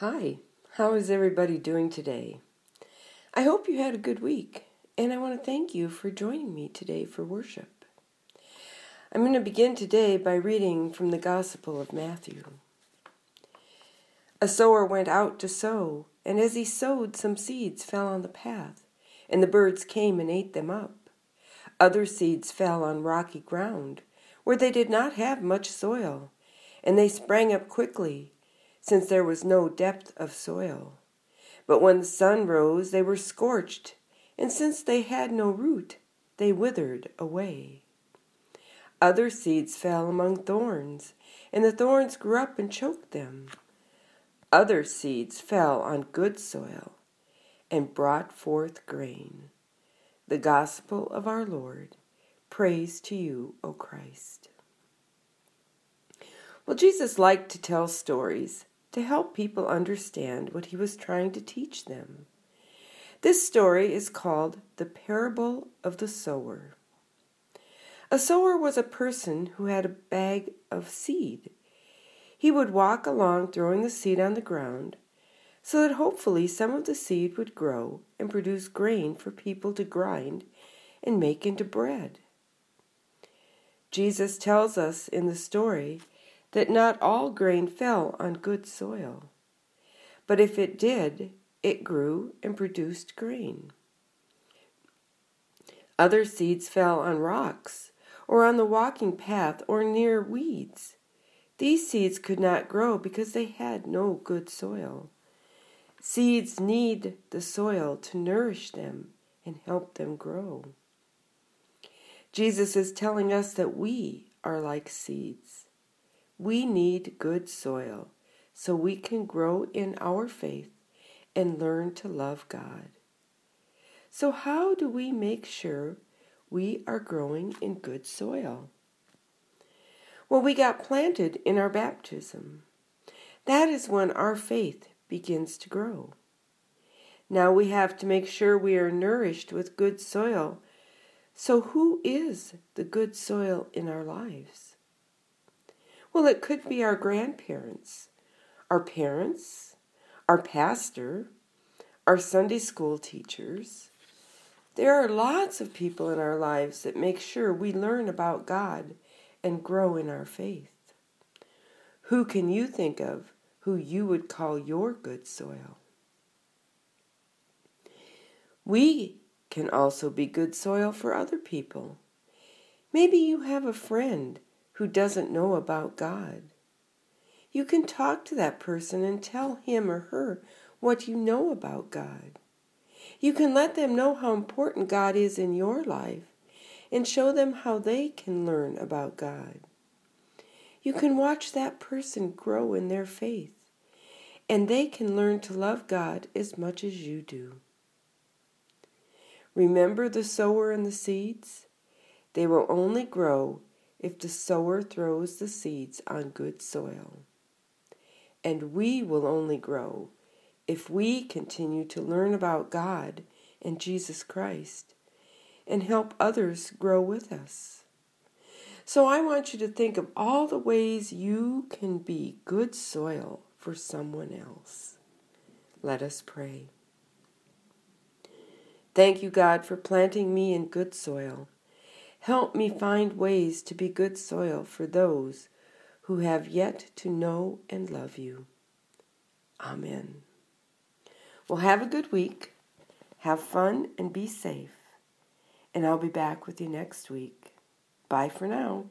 Hi, how is everybody doing today? I hope you had a good week, and I want to thank you for joining me today for worship. I'm going to begin today by reading from the Gospel of Matthew. A sower went out to sow, and as he sowed, some seeds fell on the path, and the birds came and ate them up. Other seeds fell on rocky ground, where they did not have much soil, and they sprang up quickly since there was no depth of soil. But when the sun rose, they were scorched, and since they had no root, they withered away. Other seeds fell among thorns, and the thorns grew up and choked them. Other seeds fell on good soil and brought forth grain. The gospel of our Lord. Praise to you, O Christ. Well, Jesus liked to tell stories, to help people understand what he was trying to teach them. This story is called the Parable of the Sower. A sower was a person who had a bag of seed. He would walk along throwing the seed on the ground so that hopefully some of the seed would grow and produce grain for people to grind and make into bread. Jesus tells us in the story that not all grain fell on good soil. But if it did, it grew and produced grain. Other seeds fell on rocks, or on the walking path, or near weeds. These seeds could not grow because they had no good soil. Seeds need the soil to nourish them and help them grow. Jesus is telling us that we are like seeds. We need good soil so we can grow in our faith and learn to love God. So, how do we make sure we are growing in good soil? Well, we got planted in our baptism. That is when our faith begins to grow. Now we have to make sure we are nourished with good soil. So, who is the good soil in our lives? Well, it could be our grandparents, our parents, our pastor, our Sunday school teachers. There are lots of people in our lives that make sure we learn about God and grow in our faith. Who can you think of who you would call your good soil? We can also be good soil for other people. Maybe you have a friend who doesn't know about God. You can talk to that person and tell him or her what you know about God. You can let them know how important God is in your life and show them how they can learn about God. You can watch that person grow in their faith, and they can learn to love God as much as you do. Remember the sower and the seeds? They will only grow if the sower throws the seeds on good soil. And we will only grow if we continue to learn about God and Jesus Christ and help others grow with us. So I want you to think of all the ways you can be good soil for someone else. Let us pray. Thank you, God, for planting me in good soil. Help me find ways to be good soil for those who have yet to know and love you. Amen. Well, have a good week. Have fun and be safe. And I'll be back with you next week. Bye for now.